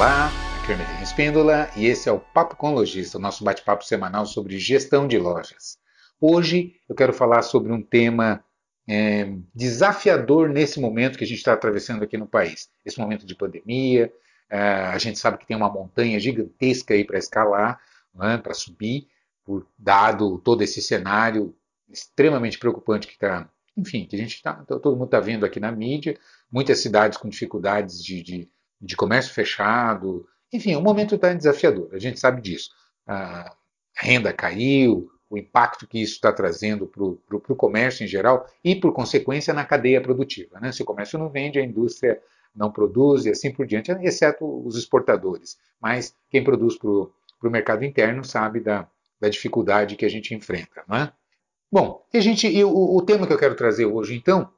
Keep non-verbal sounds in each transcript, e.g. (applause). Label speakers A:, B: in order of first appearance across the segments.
A: Olá, aqui é o Medellín Espíndola e esse é o Papo com Lojista, o nosso bate-papo semanal sobre gestão de lojas. Hoje eu quero falar sobre um tema é, desafiador nesse momento que a gente está atravessando aqui no país. Esse momento de pandemia, é, a gente sabe que tem uma montanha gigantesca aí para escalar, é, para subir, por, dado todo esse cenário extremamente preocupante que está, enfim, que a gente está, todo mundo está vendo aqui na mídia, muitas cidades com dificuldades de, de de comércio fechado. Enfim, o momento está desafiador, a gente sabe disso. A renda caiu, o impacto que isso está trazendo para o comércio em geral e, por consequência, na cadeia produtiva. Né? Se o comércio não vende, a indústria não produz e assim por diante, exceto os exportadores. Mas quem produz para o mercado interno sabe da, da, dificuldade que a gente enfrenta. Não é? Bom, a gente, o, o tema que eu quero trazer hoje, então,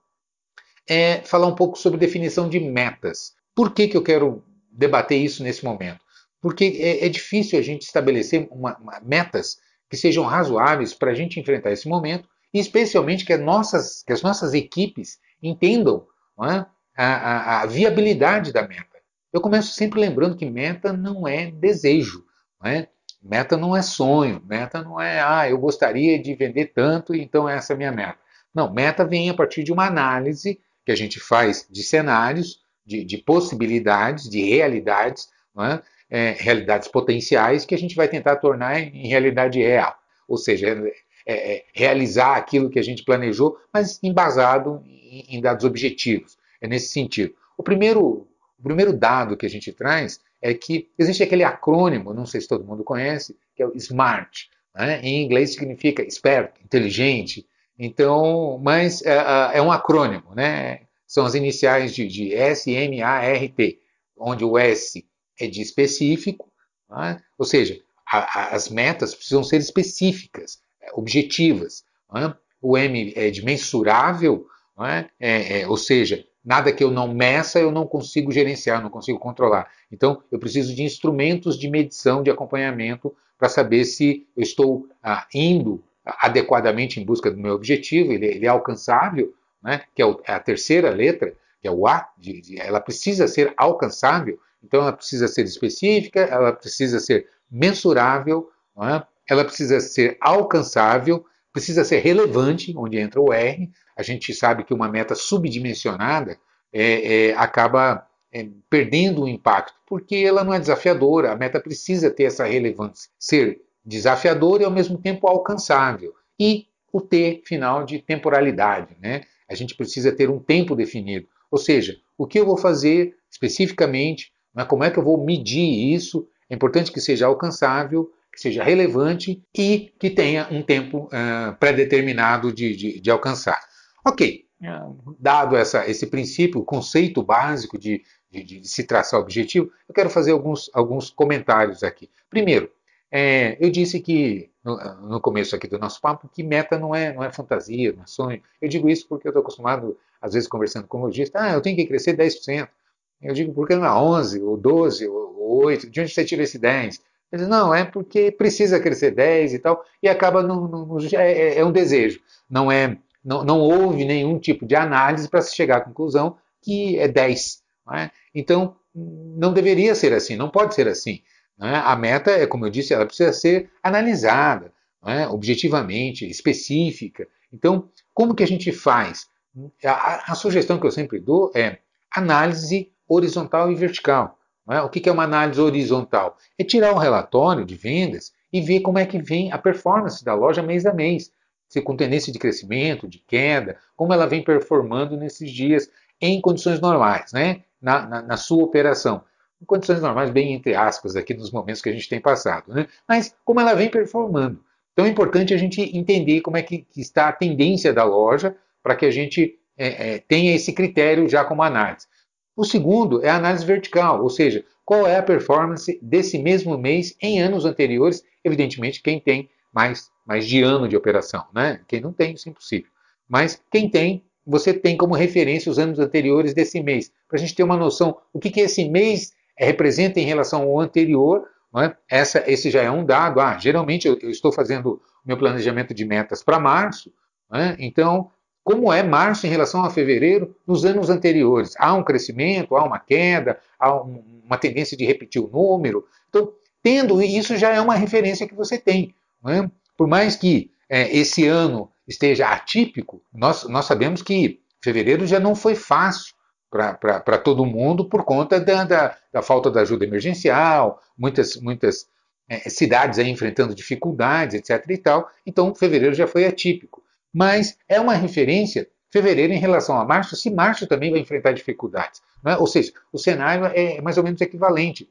A: é falar um pouco sobre definição de metas. Por que, que eu quero debater isso nesse momento? Porque é, é difícil a gente estabelecer uma, uma, metas que sejam razoáveis para a gente enfrentar esse momento, especialmente que, nossas, que as nossas equipes entendam é, a, a, a, viabilidade da meta. Eu começo sempre lembrando que meta não é desejo, não é? meta não é sonho, meta não é, ah, eu gostaria de vender tanto, então essa é a minha meta. Não, meta vem a partir de uma análise que a gente faz de cenários de, de possibilidades, de realidades, é? É, realidades potenciais que a gente vai tentar tornar em realidade real. Ou seja, é, é, é, realizar aquilo que a gente planejou, mas embasado em, em dados objetivos. É nesse sentido. O primeiro, o primeiro dado que a gente traz é que existe aquele acrônimo, não sei se todo mundo conhece, que é o SMART. Né? Em inglês significa esperto, inteligente. Então, mas é, é um acrônimo, né? São as iniciais de, de S-M-A-R-T, onde o S é de específico, é? ou seja, a, a, as metas precisam ser específicas, é, objetivas. É? O M é de mensurável, é? é? É, ou seja, nada que eu não meça eu não consigo gerenciar, não consigo controlar. Então, eu preciso de instrumentos de medição, de acompanhamento, para saber se eu estou ah, indo adequadamente em busca do meu objetivo, ele, ele é alcançável, né, que é, é, a terceira letra, que é o A, de, de, ela precisa ser alcançável, então ela precisa ser específica, ela precisa ser mensurável, é? ela precisa ser alcançável, precisa ser relevante, onde entra o R. A gente sabe que uma meta subdimensionada é, é, acaba é, perdendo o impacto, porque ela não é desafiadora, a meta precisa ter essa relevância, ser desafiadora e ao mesmo tempo alcançável. E o T final de temporalidade, né? A gente precisa ter um tempo definido. Ou seja, o que eu vou fazer especificamente, né, como é que eu vou medir isso. É importante que seja alcançável, que seja relevante e que tenha um tempo uh, pré-determinado de, de, de, alcançar. Ok, dado essa, esse princípio, o conceito básico de, de, de, se traçar objetivo, eu quero fazer alguns, alguns comentários aqui. Primeiro, é, eu disse que no, no, começo aqui do nosso papo que meta não é, não é fantasia, não é sonho. Eu digo isso porque eu estou acostumado, às vezes, conversando com o lojista, ah, eu tenho que crescer 10%. Eu digo, por que não é 11, ou 12, ou 8? De onde você tira esse 10? Ele não, é porque precisa crescer 10 e tal, e acaba no, no é, é, é, um desejo. Não é, não, não houve nenhum tipo de análise para se chegar à conclusão que é 10. Não é? Então, não deveria ser assim, não pode ser assim. Né? A meta, é como eu disse, ela precisa ser analisada, é? objetivamente, específica. Então, como que a gente faz? A, a, sugestão que eu sempre dou é análise horizontal e vertical. É? O que, que é uma análise horizontal? É tirar um relatório de vendas e ver como é que vem a performance da loja mês a mês. Se com tendência de crescimento, de queda, como ela vem performando nesses dias em condições normais, né? na, na, na sua operação em condições normais, bem entre aspas, aqui nos momentos que a gente tem passado. Né? Mas como ela vem performando. Então é importante a gente entender como é que, que está a tendência da loja para que a gente é, é, tenha esse critério já como análise. O segundo é a análise vertical, ou seja, qual é a performance desse mesmo mês em anos anteriores, evidentemente quem tem mais, mais de ano de operação, né? Quem não tem, isso é impossível. Mas quem tem, você tem como referência os anos anteriores desse mês, para a gente ter uma noção o que, que esse mês representa em relação ao anterior. É? Essa, esse já é um dado. Ah, geralmente eu, eu estou fazendo meu planejamento de metas para março, é? então como é março em relação a fevereiro nos anos anteriores. Há um crescimento, há uma queda, há uma tendência de repetir o número. Então, tendo isso já é uma referência que você tem. É? Por mais que é, esse ano esteja atípico, nós, nós sabemos que fevereiro já não foi fácil para todo mundo por conta da, da, da, falta da ajuda emergencial, muitas, muitas é, cidades enfrentando dificuldades, etc. e tal. Então, fevereiro já foi atípico. Mas é uma referência, fevereiro em relação a março, se março também vai enfrentar dificuldades. É? Ou seja, o cenário é mais ou menos equivalente.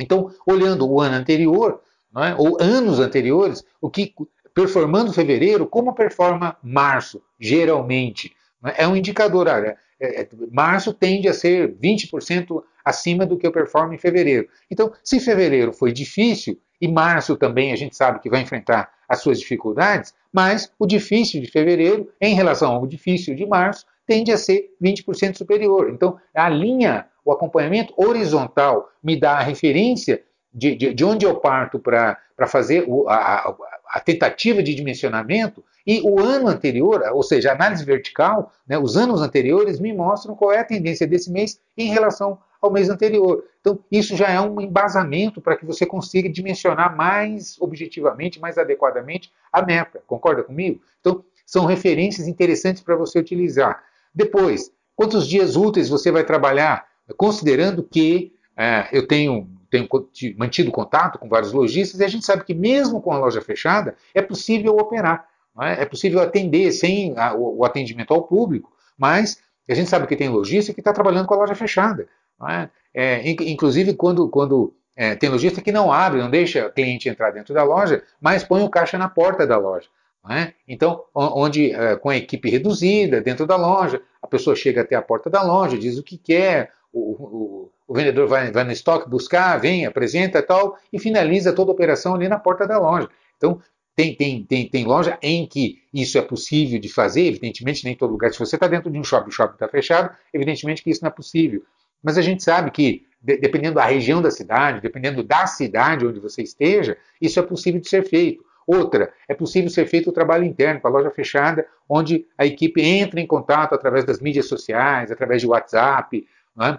A: Então, olhando o ano anterior, é? ou anos anteriores, o que performando fevereiro, como performa março, geralmente? É? é um indicador, olha, é, é, março tende a ser 20% acima do que eu performo em fevereiro. Então, se fevereiro foi difícil, e março também a gente sabe que vai enfrentar as suas dificuldades, mas o difícil de fevereiro, em relação ao difícil de março, tende a ser 20% superior. Então, a linha, o acompanhamento horizontal me dá a referência de, de, de onde eu parto para fazer o, a, a, tentativa de dimensionamento, e o ano anterior, ou seja, a análise vertical, né, os anos anteriores me mostram qual é a tendência desse mês em relação ao mês anterior. Então, isso já é um embasamento para que você consiga dimensionar mais objetivamente, mais adequadamente a meta. Concorda comigo? Então, são referências interessantes para você utilizar. Depois, quantos dias úteis você vai trabalhar? Considerando que é, eu tenho, tenho mantido contato com vários lojistas e a gente sabe que mesmo com a loja fechada é possível operar, é? é? possível atender sem a, o, o atendimento ao público, mas a gente sabe que tem lojista que está trabalhando com a loja fechada. É? É, inclusive, quando, quando é, tem lojista que não abre, não deixa o cliente entrar dentro da loja, mas põe o caixa na porta da loja. É? Então, onde é, com a equipe reduzida dentro da loja, a pessoa chega até a porta da loja, diz o que quer, o, o, o vendedor vai, vai no estoque buscar, vem, apresenta tal, e finaliza toda a operação ali na porta da loja. Então, tem, tem, tem, tem loja em que isso é possível de fazer, evidentemente, nem em todo lugar. Se você está dentro de um shopping, o shopping está fechado, evidentemente que isso não é possível. Mas a gente sabe que, de, dependendo da região da cidade, dependendo da cidade onde você esteja, isso é possível de ser feito. Outra, é possível ser feito o trabalho interno, com a loja fechada, onde a equipe entra em contato através das mídias sociais, através de WhatsApp, né,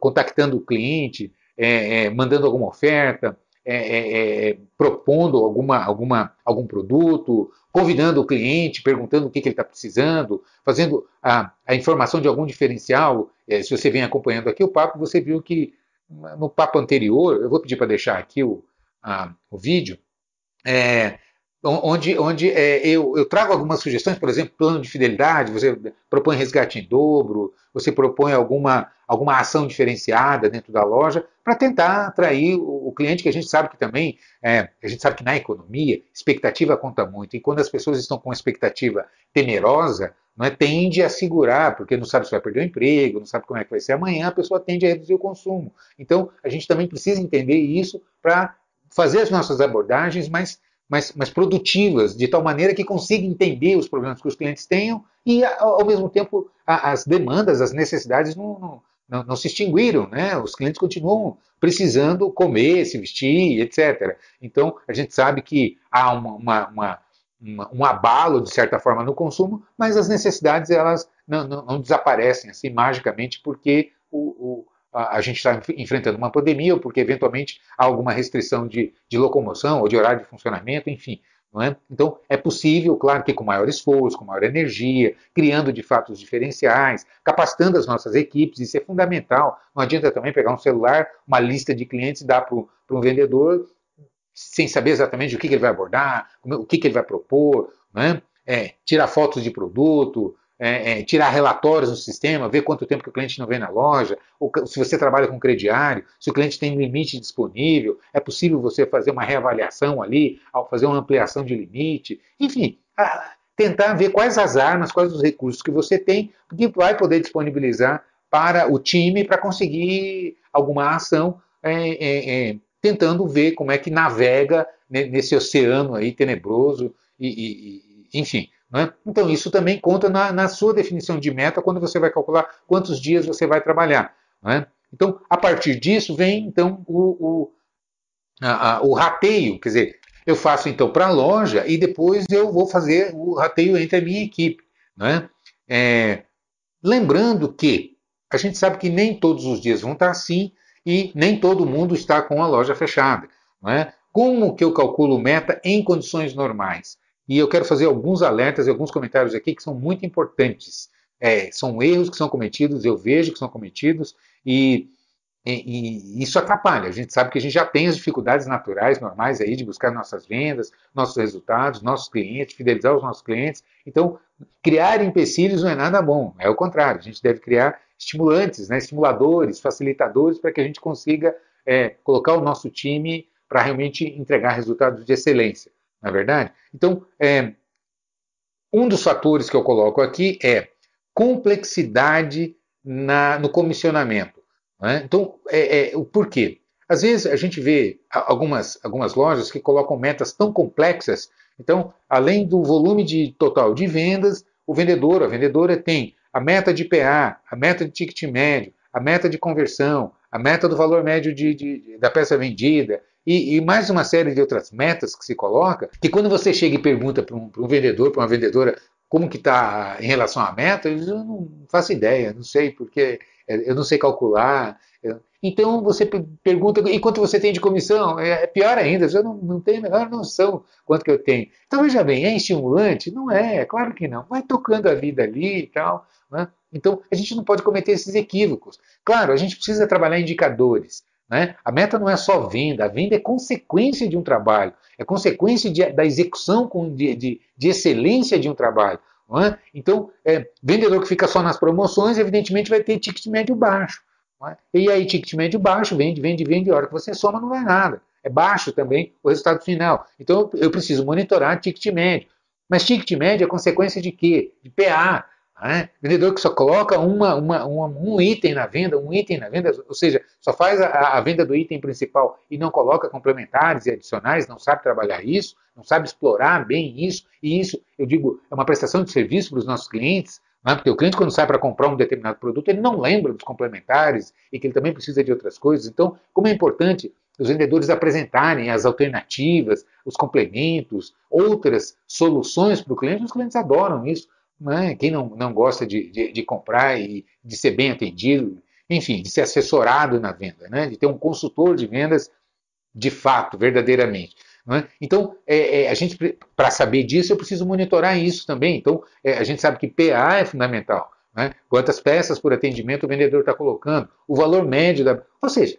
A: contactando o cliente, é, é, mandando alguma oferta, é, é, é, propondo alguma, alguma, algum produto, convidando o cliente, perguntando o que, que ele está precisando, fazendo a, a, informação de algum diferencial. É, se você vem acompanhando aqui o papo, você viu que no papo anterior, eu vou pedir para deixar aqui o, a, o vídeo, é, onde, onde é, eu, eu, trago algumas sugestões, por exemplo, plano de fidelidade, você propõe resgate em dobro, você propõe alguma, alguma ação diferenciada dentro da loja para tentar atrair o, o, cliente, que a gente sabe que também, é, a gente sabe que na economia, expectativa conta muito, e quando as pessoas estão com expectativa temerosa, não é, tende a segurar, porque não sabe se vai perder o emprego, não sabe como é que vai ser amanhã, a pessoa tende a reduzir o consumo. Então, a gente também precisa entender isso para fazer as nossas abordagens mais mas, mas produtivas, de tal maneira que consiga entender os problemas que os clientes tenham e, ao mesmo tempo, a, as demandas, as necessidades não, não, não, se extinguiram. Né? Os clientes continuam precisando comer, se vestir, etc. Então, a gente sabe que há uma, uma, uma, um abalo, de certa forma, no consumo, mas as necessidades elas não, não, não desaparecem assim magicamente porque o, o a gente está enfrentando uma pandemia ou porque eventualmente há alguma restrição de, de locomoção ou de horário de funcionamento, enfim. É? Então, é possível, claro que com maior esforço, com maior energia, criando de fato os diferenciais, capacitando as nossas equipes, isso é fundamental. Não adianta também pegar um celular, uma lista de clientes e dar para um vendedor sem saber exatamente o que, que ele vai abordar, o que, que ele vai propor, é? É, tirar fotos de produto, é, é, tirar relatórios no sistema, ver quanto tempo que o cliente não vem na loja, ou se você trabalha com crediário, se o cliente tem limite disponível, é possível você fazer uma reavaliação ali, ao fazer uma ampliação de limite, enfim, a, tentar ver quais as armas, quais os recursos que você tem, que vai poder disponibilizar para o time para conseguir alguma ação, é, é, é, tentando ver como é que navega nesse oceano aí tenebroso e, e, e enfim. Né? Então, isso também conta na, na, sua definição de meta quando você vai calcular quantos dias você vai trabalhar. Né? Então, a partir disso vem então o, o, a, a, o rateio, quer dizer, eu faço então para a loja e depois eu vou fazer o rateio entre a minha equipe. Né? é, lembrando que a gente sabe que nem todos os dias vão estar assim e nem todo mundo está com a loja fechada. É? Como que eu calculo meta em condições normais? E eu quero fazer alguns alertas e alguns comentários aqui que são muito importantes. É, são erros que são cometidos, eu vejo que são cometidos, e, e, e, isso atrapalha. A gente sabe que a gente já tem as dificuldades naturais, normais aí de buscar nossas vendas, nossos resultados, nossos clientes, fidelizar os nossos clientes. Então, criar empecilhos não é nada bom, é o contrário. A gente deve criar estimulantes, né, estimuladores, facilitadores para que a gente consiga é, colocar o nosso time para realmente entregar resultados de excelência, não é verdade? Então, é, um dos fatores que eu coloco aqui é complexidade na, no comissionamento. Né? Então, é, é? Às vezes a gente vê algumas, algumas lojas que colocam metas tão complexas. Então, além do volume de total de vendas, o vendedor, a vendedora tem a meta de PA, a meta de ticket médio, a meta de conversão, a meta do valor médio de, de, da peça vendida e, e, mais uma série de outras metas que se coloca, que quando você chega e pergunta para um, um, vendedor, para uma vendedora, como que está em relação à meta, eu não faço ideia, não sei, porque eu não sei calcular. Então você pergunta, e quanto você tem de comissão? É, é pior ainda, eu não, não tenho a menor noção quanto que eu tenho. Então veja bem, é estimulante? Não é, é claro que não. Vai tocando a vida ali e tal. Né? Então a gente não pode cometer esses equívocos. Claro, a gente precisa trabalhar indicadores. Né? A meta não é só venda, a venda é consequência de um trabalho, é consequência de, da execução com, de, de, de, excelência de um trabalho. É? Então, é, vendedor que fica só nas promoções, evidentemente vai ter ticket médio baixo. É? E aí, ticket médio baixo, vende, vende, vende, a hora que você soma não vai nada. É baixo também o resultado final. Então, eu preciso monitorar ticket médio. Mas ticket médio é consequência de quê? De PA. Né? Vendedor que só coloca uma, uma, uma, um item na venda, um item na venda, ou seja, só faz a, a, venda do item principal e não coloca complementares e adicionais, não sabe trabalhar isso, não sabe explorar bem isso, e isso, eu digo, é uma prestação de serviço para os nossos clientes, né? porque o cliente, quando sai para comprar um determinado produto, ele não lembra dos complementares e que ele também precisa de outras coisas. Então, como é importante os vendedores apresentarem as alternativas, os complementos, outras soluções para o cliente, os clientes adoram isso. Né? Quem não, não gosta de, de, de, comprar e de ser bem atendido, enfim, de ser assessorado na venda, né? de ter um consultor de vendas de fato, verdadeiramente. É? Então, é, é, a gente, para saber disso, eu preciso monitorar isso também. Então, é, a gente sabe que PA é fundamental. Né? Quantas peças por atendimento o vendedor está colocando, o valor médio da. Ou seja,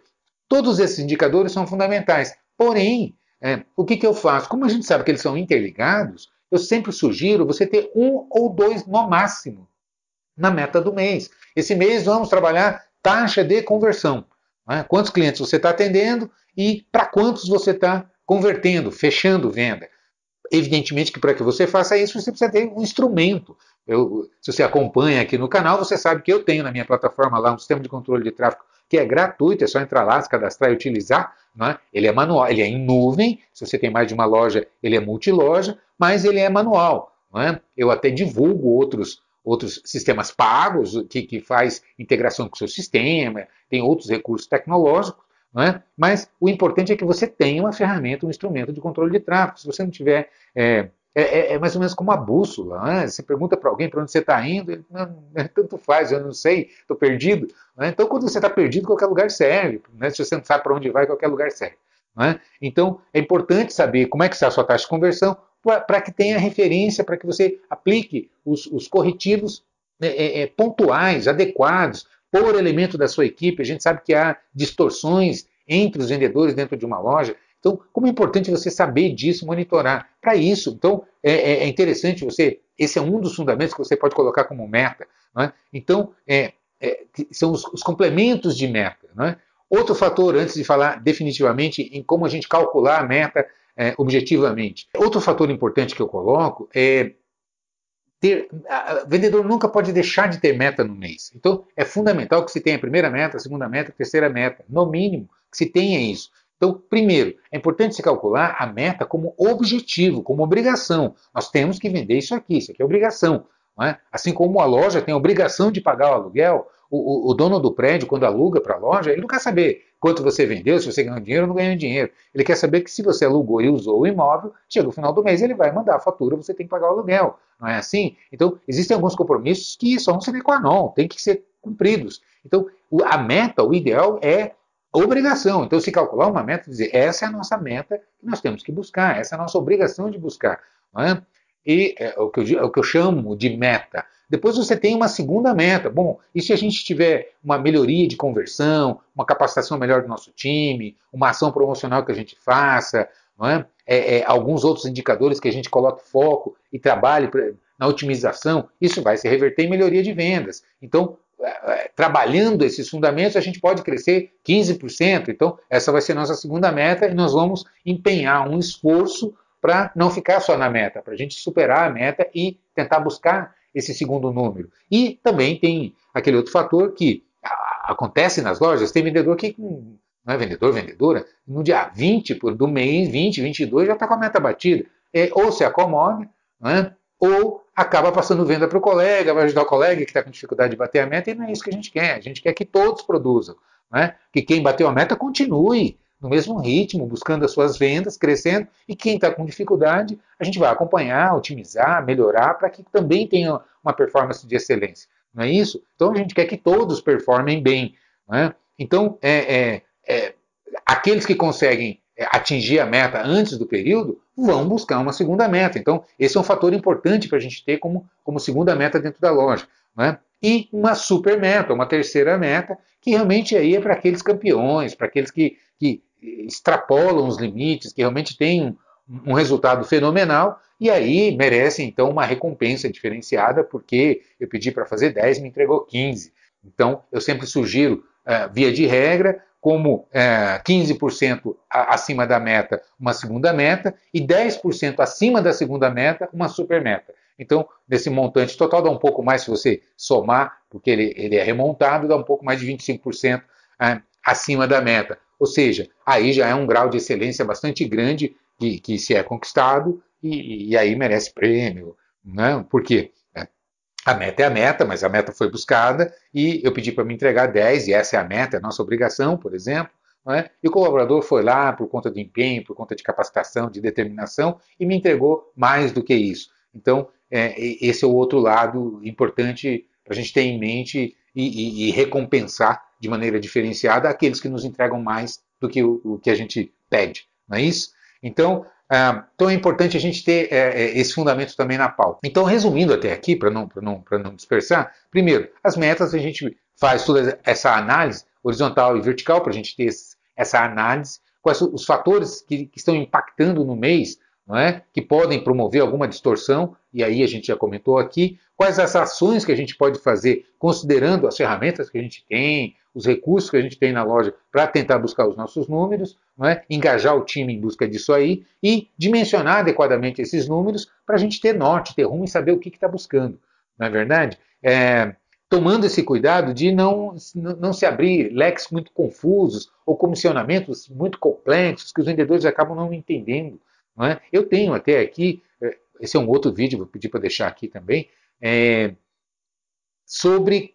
A: todos esses indicadores são fundamentais. Porém, é, o que, que eu faço? Como a gente sabe que eles são interligados, eu sempre sugiro você ter um ou dois no máximo na meta do mês. Esse mês vamos trabalhar taxa de conversão. Né? Quantos clientes você está atendendo e para quantos você está convertendo, fechando venda. Evidentemente que para que você faça isso, você precisa ter um instrumento. Eu, se você acompanha aqui no canal, você sabe que eu tenho na minha plataforma lá um sistema de controle de tráfego que é gratuito, é só entrar lá, se cadastrar e utilizar. Não é? Ele é manual, ele é em nuvem. Se você tem mais de uma loja, ele é multiloja mas ele é manual. É? Eu até divulgo outros, outros sistemas pagos que, que faz integração com o seu sistema, tem outros recursos tecnológicos, é? mas o importante é que você tenha uma ferramenta, um instrumento de controle de tráfego. Se você não tiver. É, é, é, é mais ou menos como a bússola. É? Você pergunta para alguém para onde você está indo, ele, não, tanto faz, eu não sei, estou perdido. É? Então, quando você está perdido, qualquer lugar serve. Né? Se você não sabe para onde vai, qualquer lugar serve. Então, é importante saber como é que está a sua taxa de conversão, para que tenha referência, para que você aplique os, os corretivos né, é, é, pontuais, adequados, por elemento da sua equipe. A gente sabe que há distorções entre os vendedores dentro de uma loja. Então, como é importante você saber disso, monitorar. Para isso, então, é, é, é, interessante você. Esse é um dos fundamentos que você pode colocar como meta. É? Então, é, é, são os, os, complementos de meta. É? Outro fator, antes de falar definitivamente em como a gente calcular a meta, é, objetivamente. Outro fator importante que eu coloco é ter. O vendedor nunca pode deixar de ter meta no mês. Então, é fundamental que se tenha a primeira meta, a segunda meta, a terceira meta. No mínimo, que se tenha isso. Então, primeiro, é importante se calcular a meta como objetivo, como obrigação. Nós temos que vender isso aqui, isso aqui é obrigação. É? Assim como a loja tem a obrigação de pagar o aluguel, o, o, dono do prédio, quando aluga para a loja, ele não quer saber quanto você vendeu, se você ganhou dinheiro ou não ganhou dinheiro. Ele quer saber que se você alugou e usou o imóvel, chega o final do mês, ele vai mandar a fatura, você tem que pagar o aluguel. Não é assim? Então, existem alguns compromissos que são sine qua non, tem que ser cumpridos. Então, a meta, o ideal é obrigação. Então, se calcular uma meta, dizer essa é a nossa meta que nós temos que buscar, essa é a nossa obrigação de buscar. Não é? E é, o, que eu, é o que eu chamo de meta. Depois você tem uma segunda meta. Bom, e se a gente tiver uma melhoria de conversão, uma capacitação melhor do nosso time, uma ação promocional que a gente faça, é? É, é, alguns outros indicadores que a gente coloque foco e trabalhe pra, na otimização, isso vai se reverter em melhoria de vendas. Então, é, é, trabalhando esses fundamentos, a gente pode crescer 15%. Então, essa vai ser nossa segunda meta e nós vamos empenhar um esforço para não ficar só na meta, para a gente superar a meta e tentar buscar esse segundo número. E também tem aquele outro fator que acontece nas lojas, tem vendedor que não é vendedor, vendedora, no dia 20 do mês, 20, 22, já está com a meta batida. É, ou se acomoda, é? ou acaba passando venda para o colega, vai ajudar o colega que está com dificuldade de bater a meta, e não é isso que a gente quer. A gente quer que todos produzam. É? Que quem bateu a meta continue no mesmo ritmo, buscando as suas vendas, crescendo, e quem está com dificuldade, a gente vai acompanhar, otimizar, melhorar, para que também tenha uma performance de excelência. Não é isso? Então a gente quer que todos performem bem. É? Então, é, é, é, aqueles que conseguem é, atingir a meta antes do período vão buscar uma segunda meta. Então, esse é um fator importante para a gente ter como, como segunda meta dentro da loja. Né? E uma super meta, uma terceira meta, que realmente aí é para aqueles campeões, para aqueles que, que extrapolam os limites, que realmente têm um, resultado fenomenal, e aí merecem então uma recompensa diferenciada, porque eu pedi para fazer 10, me entregou 15. Então, eu sempre sugiro, uh, via de regra, como é, 15% acima da meta, uma segunda meta, e 10% acima da segunda meta, uma super meta. Então, nesse montante total, dá um pouco mais se você somar, porque ele, ele é remontado, dá um pouco mais de 25% é, acima da meta. Ou seja, aí já é um grau de excelência bastante grande que, que se é conquistado e, e aí merece prêmio. Né? Por quê? É, a meta é a meta, mas a meta foi buscada e eu pedi para me entregar 10 e essa é a meta, é a nossa obrigação, por exemplo. É? E o colaborador foi lá por conta de empenho, por conta de capacitação, de determinação e me entregou mais do que isso. Então, é, esse é o outro lado importante para a gente ter em mente e, e, e recompensar de maneira diferenciada aqueles que nos entregam mais do que o, o que a gente pede, não é isso? Então, ah, então é importante a gente ter é, esse fundamento também na pauta. Então, resumindo até aqui, para não, não, não dispersar, primeiro, as metas a gente faz toda essa análise horizontal e vertical para a gente ter esse, essa análise, quais os fatores que, que estão impactando no mês, não é? que podem promover alguma distorção, e aí a gente já comentou aqui, quais as ações que a gente pode fazer, considerando as ferramentas que a gente tem, os recursos que a gente tem na loja para tentar buscar os nossos números, é? engajar o time em busca disso aí e dimensionar adequadamente esses números para a gente ter norte, ter rumo e saber o que está buscando. Não é verdade? É, tomando esse cuidado de não, não se abrir leques muito confusos ou comissionamentos muito complexos que os vendedores acabam não entendendo. É? Eu tenho até aqui, é, esse é um outro vídeo, vou pedir para deixar aqui também, é, sobre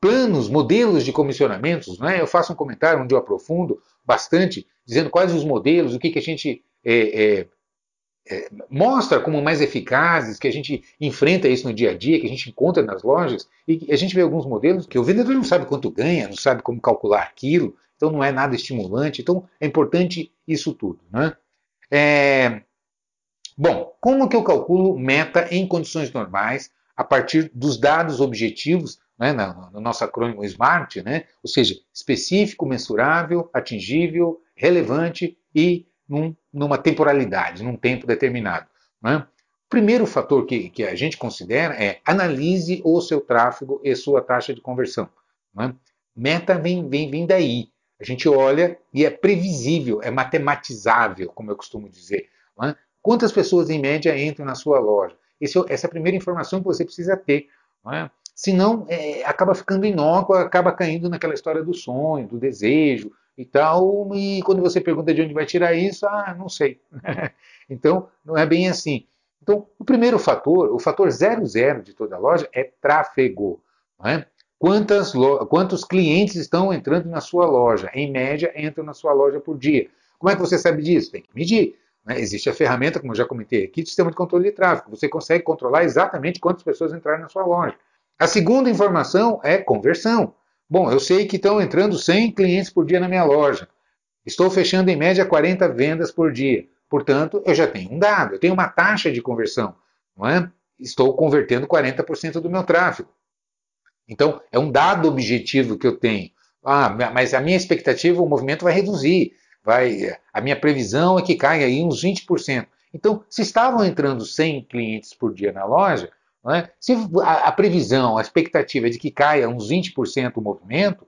A: planos, modelos de comissionamentos. Né? Eu faço um comentário onde eu aprofundo bastante, dizendo quais os modelos, o que, que a gente é, é, é, mostra como mais eficazes, que a gente enfrenta isso no dia a dia, que a gente encontra nas lojas, e a gente vê alguns modelos que o vendedor não sabe quanto ganha, não sabe como calcular aquilo, então não é nada estimulante. Então é importante isso tudo. Né? É... Bom, como que eu calculo meta em condições normais a partir dos dados objetivos né, no nosso acrônimo SMART, né, ou seja, específico, mensurável, atingível, relevante e num, numa temporalidade, num tempo determinado. Né? O primeiro fator que, que, a gente considera é analise o seu tráfego e sua taxa de conversão. Né? Meta vem, vem, vem daí. A gente olha e é previsível, é matematizável, como eu costumo dizer. Né? Quantas pessoas em média entram na sua loja? Esse, é essa é a primeira informação que você precisa ter. Não Senão, é, acaba ficando inócuo, acaba caindo naquela história do sonho, do desejo e tal. E quando você pergunta de onde vai tirar isso, ah, não sei. (laughs) então, não é bem assim. Então, o primeiro fator, o fator 00 de toda a loja é tráfego. É? Quantas quantos clientes estão entrando na sua loja. Em média, entram na sua loja por dia. Como é que você sabe disso? Tem que medir. Né? Existe a ferramenta, como eu já comentei aqui, de sistema de controle de tráfego. Você consegue controlar exatamente quantas pessoas entraram na sua loja. A segunda informação é conversão. Bom, eu sei que estão entrando 100 clientes por dia na minha loja. Estou fechando em média 40 vendas por dia. Portanto, eu já tenho um dado, eu tenho uma taxa de conversão. Não é? Estou convertendo 40% do meu tráfego. Então, é um dado objetivo que eu tenho. Ah, mas a minha expectativa, o movimento vai reduzir. Vai, a minha previsão é que caia aí uns 20%. Então, se estavam entrando 100 clientes por dia na loja, é? se a, a, previsão, a expectativa é de que caia uns 20% o movimento,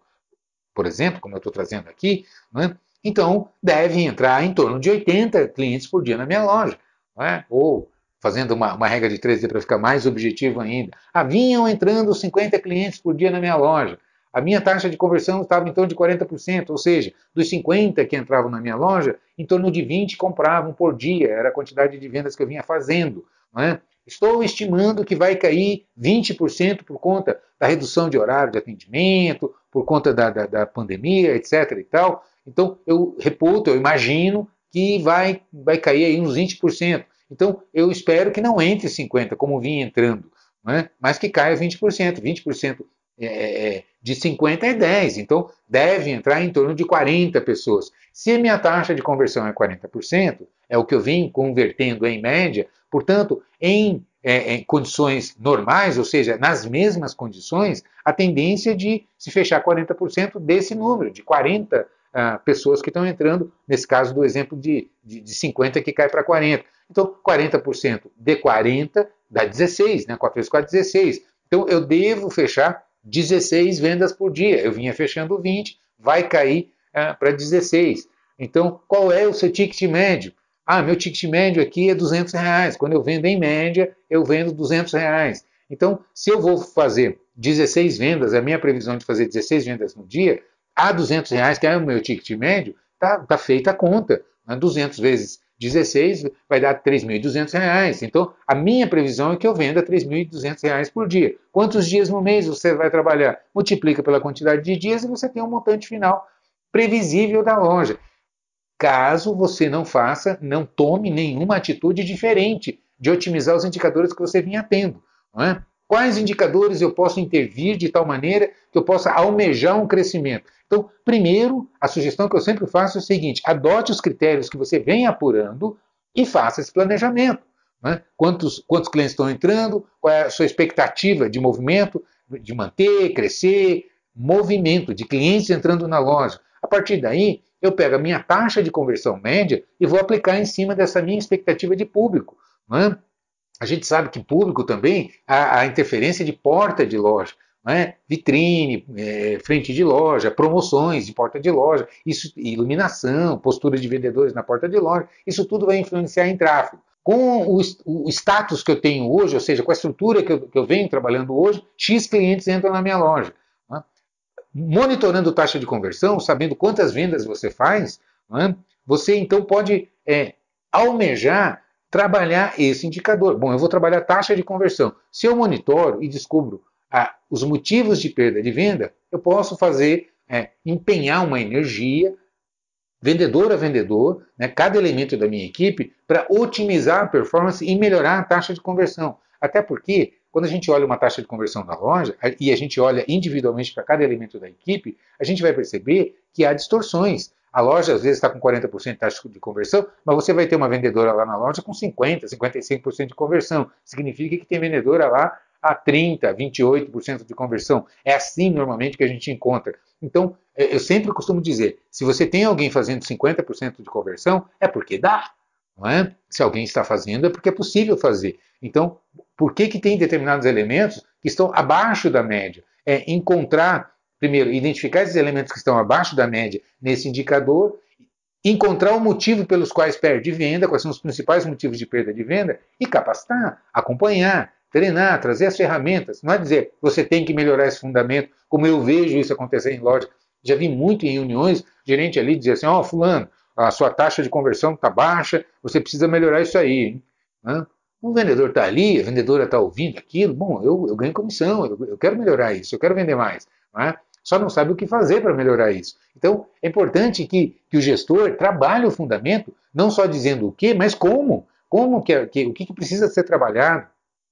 A: por exemplo, como eu estou trazendo aqui, é? então devem entrar em torno de 80 clientes por dia na minha loja. É? Ou, fazendo uma, uma regra de 13 para ficar mais objetivo ainda, haviam entrando 50 clientes por dia na minha loja. A minha taxa de conversão estava em torno de 40%, ou seja, dos 50 que entravam na minha loja, em torno de 20 compravam por dia, era a quantidade de vendas que eu vinha fazendo. É? Estou estimando que vai cair 20% por conta da redução de horário de atendimento, por conta da, da, da pandemia, etc. e tal. Então, eu reputo, eu imagino que vai, vai cair aí uns 20%. Então, eu espero que não entre 50%, como vinha entrando, é? mas que caia 20%. 20% é, é, é, de 50 é 10, então deve entrar em torno de 40 pessoas. Se a minha taxa de conversão é 40%, é o que eu vim convertendo em média, portanto, em, é, em condições normais, ou seja, nas mesmas condições, a tendência é de se fechar 40% desse número, de 40 ah, pessoas que estão entrando, nesse caso do exemplo de, de, de 50 que cai para 40. Então, 40% de 40 dá 16, né? 4 vezes 4, 16. Então, eu devo fechar 16 vendas por dia. Eu vinha fechando 20, vai cair uh, para 16. Então, qual é o seu ticket médio? Ah, meu ticket médio aqui é 200 reais. Quando eu vendo em média, eu vendo 200 reais. Então, se eu vou fazer 16 vendas, a minha previsão de fazer 16 vendas no dia, a 200 reais, que é o meu ticket médio, está tá feita a conta. Né? 200 vezes 16 vai dar R$ 3.200. Então, a minha previsão é que eu venda R$ 3.200 por dia. Quantos dias no mês você vai trabalhar? Multiplica pela quantidade de dias e você tem um montante final previsível da loja. Caso você não faça, não tome nenhuma atitude diferente de otimizar os indicadores que você vinha tendo. Não é? Quais indicadores eu posso intervir de tal maneira que eu possa almejar um crescimento? Então, primeiro, a sugestão que eu sempre faço é o seguinte: adote os critérios que você vem apurando e faça esse planejamento. Né? Quantos, quantos clientes estão entrando? Qual é a sua expectativa de movimento, de manter, crescer, movimento de clientes entrando na loja. A partir daí, eu pego a minha taxa de conversão média e vou aplicar em cima dessa minha expectativa de público. Né? A gente sabe que público também, a, interferência de porta de loja, né? vitrine, é, frente de loja, promoções de porta de loja, isso, iluminação, postura de vendedores na porta de loja, isso tudo vai influenciar em tráfego. Com o, o status que eu tenho hoje, ou seja, com a estrutura que eu, que eu venho trabalhando hoje, X clientes entram na minha loja. Né? Monitorando taxa de conversão, sabendo quantas vendas você faz, né? você então pode é, almejar trabalhar esse indicador. Bom, eu vou trabalhar taxa de conversão. Se eu monitoro e descubro ah, os motivos de perda de venda, eu posso fazer, é, empenhar uma energia, vendedor a vendedor, né, cada elemento da minha equipe, para otimizar a performance e melhorar a taxa de conversão. Até porque, quando a gente olha uma taxa de conversão da loja e a gente olha individualmente para cada elemento da equipe, a gente vai perceber que há distorções. A loja às vezes está com 40% de taxa de conversão, mas você vai ter uma vendedora lá na loja com 50%, 55% de conversão. Significa que tem vendedora lá a 30%, 28% de conversão. É assim normalmente que a gente encontra. Então, é, eu sempre costumo dizer: se você tem alguém fazendo 50% de conversão, é porque dá. Não é? Se alguém está fazendo, é porque é possível fazer. Então, por que, que tem determinados elementos que estão abaixo da média? É encontrar primeiro, identificar esses elementos que estão abaixo da média nesse indicador, encontrar o motivo pelos quais perde venda, quais são os principais motivos de perda de venda, e capacitar, acompanhar, treinar, trazer as ferramentas. Não é dizer você tem que melhorar esse fundamento, como eu vejo isso acontecer em loja. Já vi muito em reuniões, gerente ali dizer assim, ó, oh, fulano, a sua taxa de conversão está baixa, você precisa melhorar isso aí. Né? O vendedor está ali, a vendedora está ouvindo aquilo, bom, eu, eu ganho comissão, eu, eu, quero melhorar isso, eu quero vender mais. Não é? Só não sabe o que fazer para melhorar isso. Então, é importante que, que o gestor trabalhe o fundamento, não só dizendo o que, mas como. Como que, que o que, que precisa ser trabalhado?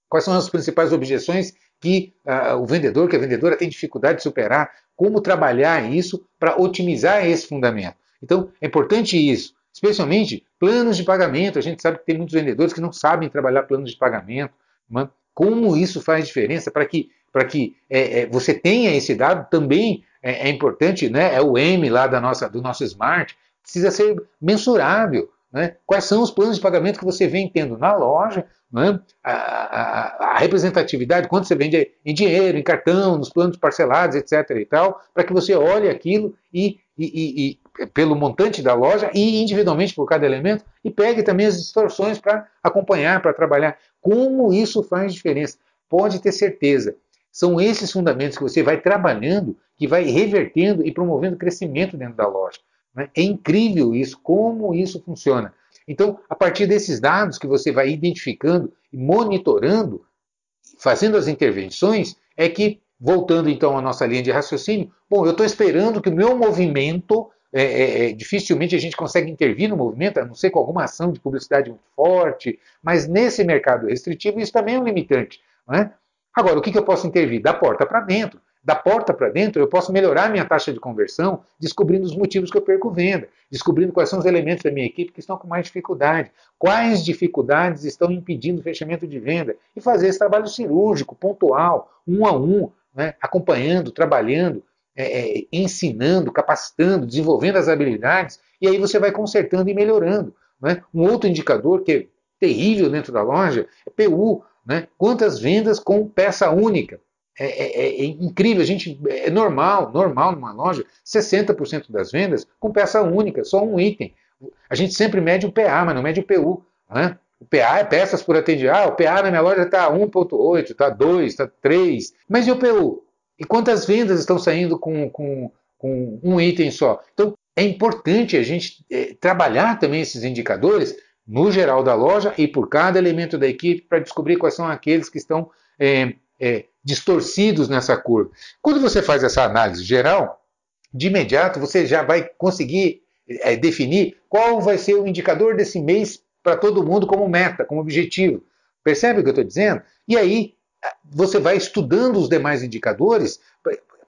A: Quais são as principais objeções que uh, o vendedor, que a vendedora tem dificuldade de superar? Como trabalhar isso para otimizar esse fundamento? Então, é importante isso. Especialmente planos de pagamento. A gente sabe que tem muitos vendedores que não sabem trabalhar planos de pagamento. Mas como isso faz diferença para que, para que é, é, você tenha esse dado também é, é, importante, né? É o M lá da nossa, do nosso Smart, precisa ser mensurável. Né? Quais são os planos de pagamento que você vem tendo na loja? Né? A, a, a, representatividade, quanto você vende em dinheiro, em cartão, nos planos parcelados, etc. e tal, para que você olhe aquilo e, e, e, e, pelo montante da loja e individualmente por cada elemento e pegue também as distorções para acompanhar, para trabalhar. Como isso faz diferença? Pode ter certeza. São esses fundamentos que você vai trabalhando que vai revertendo e promovendo crescimento dentro da loja. Né? É incrível isso, como isso funciona. Então, a partir desses dados que você vai identificando e monitorando, fazendo as intervenções, é que, voltando então à nossa linha de raciocínio, bom, eu estou esperando que o meu movimento, é, é, é, dificilmente a gente consegue intervir no movimento, a não ser com alguma ação de publicidade muito forte, mas nesse mercado restritivo isso também é um limitante. Né? Agora, o que, que eu posso intervir? Da porta para dentro da porta para dentro, eu posso melhorar minha taxa de conversão descobrindo os motivos que eu perco venda, descobrindo quais são os elementos da minha equipe que estão com mais dificuldade, quais dificuldades estão impedindo o fechamento de venda e fazer esse trabalho cirúrgico, pontual, um a um, né, acompanhando, trabalhando, é, é, ensinando, capacitando, desenvolvendo as habilidades e aí você vai consertando e melhorando. Né? Um outro indicador que é terrível dentro da loja é PU, né? quantas vendas com peça única. É, é, é, incrível, a gente é normal, normal numa loja, 60% das vendas com peça única, só um item. A gente sempre mede o PA, mas não mede o PU. Né? O PA é peças por atendimento. Ah, o PA na minha loja está 1.8, está 2, está 3. Mas e o PU? E quantas vendas estão saindo com, com, com um item só? Então, é importante a gente é, trabalhar também esses indicadores no geral da loja e por cada elemento da equipe para descobrir quais são aqueles que estão é, é, distorcidos nessa curva. Quando você faz essa análise geral, de imediato você já vai conseguir é, definir qual vai ser o indicador desse mês para todo mundo como meta, como objetivo. Percebe o que eu estou dizendo? E aí você vai estudando os demais indicadores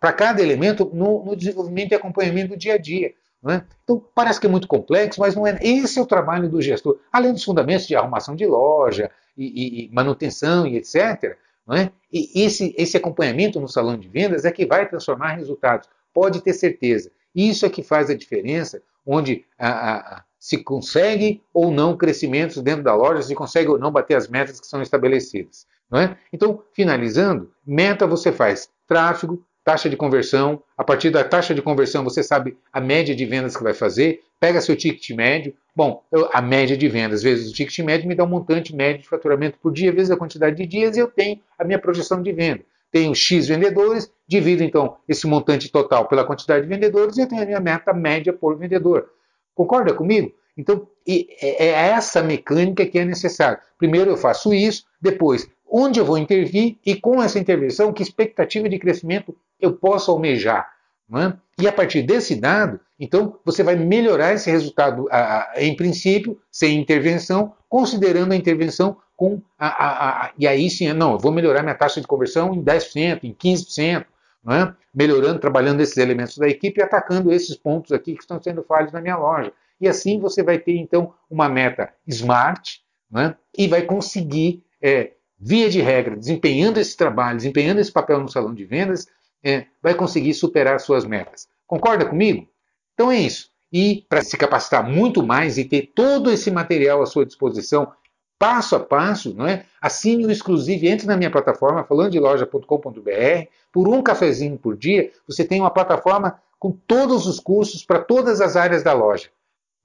A: para cada elemento no, no, desenvolvimento e acompanhamento do dia a dia. É? Então, parece que é muito complexo, mas não é. Esse é o trabalho do gestor. Além dos fundamentos de arrumação de loja e, e, e manutenção e etc., é? E esse, esse acompanhamento no salão de vendas é que vai transformar resultados, pode ter certeza. Isso é que faz a diferença, onde a, a, a, se consegue ou não crescimentos dentro da loja, se consegue ou não bater as metas que são estabelecidas. Não é? Então, finalizando, meta você faz tráfego, taxa de conversão. A partir da taxa de conversão, você sabe a média de vendas que vai fazer, pega seu ticket médio. Bom, eu, a média de vendas vezes o ticket médio me dá um montante médio de faturamento por dia, vezes a quantidade de dias, e eu tenho a minha projeção de venda. Tenho X vendedores, divido então esse montante total pela quantidade de vendedores e eu tenho a minha meta média por vendedor. Concorda comigo? Então, é, é essa mecânica que é necessária. Primeiro eu faço isso, depois onde eu vou intervir e com essa intervenção, que expectativa de crescimento eu posso almejar. É? E a partir desse dado, então, você vai melhorar esse resultado, a, a, em princípio, sem intervenção, considerando a intervenção com a, a, E aí sim, não, eu vou melhorar minha taxa de conversão em 10%, em 15%, não é? melhorando, trabalhando esses elementos da equipe e atacando esses pontos aqui que estão sendo falhos na minha loja. E assim você vai ter, então, uma meta smart é? e vai conseguir, é, via de regra, desempenhando esse trabalho, desempenhando esse papel no salão de vendas, é, vai conseguir superar suas metas. Concorda comigo? Então é isso. E para se capacitar muito mais e ter todo esse material à sua disposição, passo a passo, não é? assine o exclusivo, entre na minha plataforma, falando de loja.com.br, por um cafezinho por dia, você tem uma plataforma com todos os cursos para todas as áreas da loja.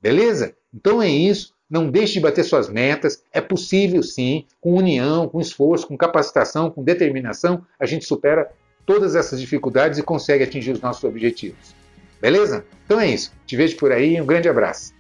A: Beleza? Então é isso. Não deixe de bater suas metas. É possível sim, com união, com esforço, com capacitação, com determinação, a gente supera todas essas dificuldades e consegue atingir os nossos objetivos. Beleza? Então é isso. Te vejo por aí. Um grande abraço.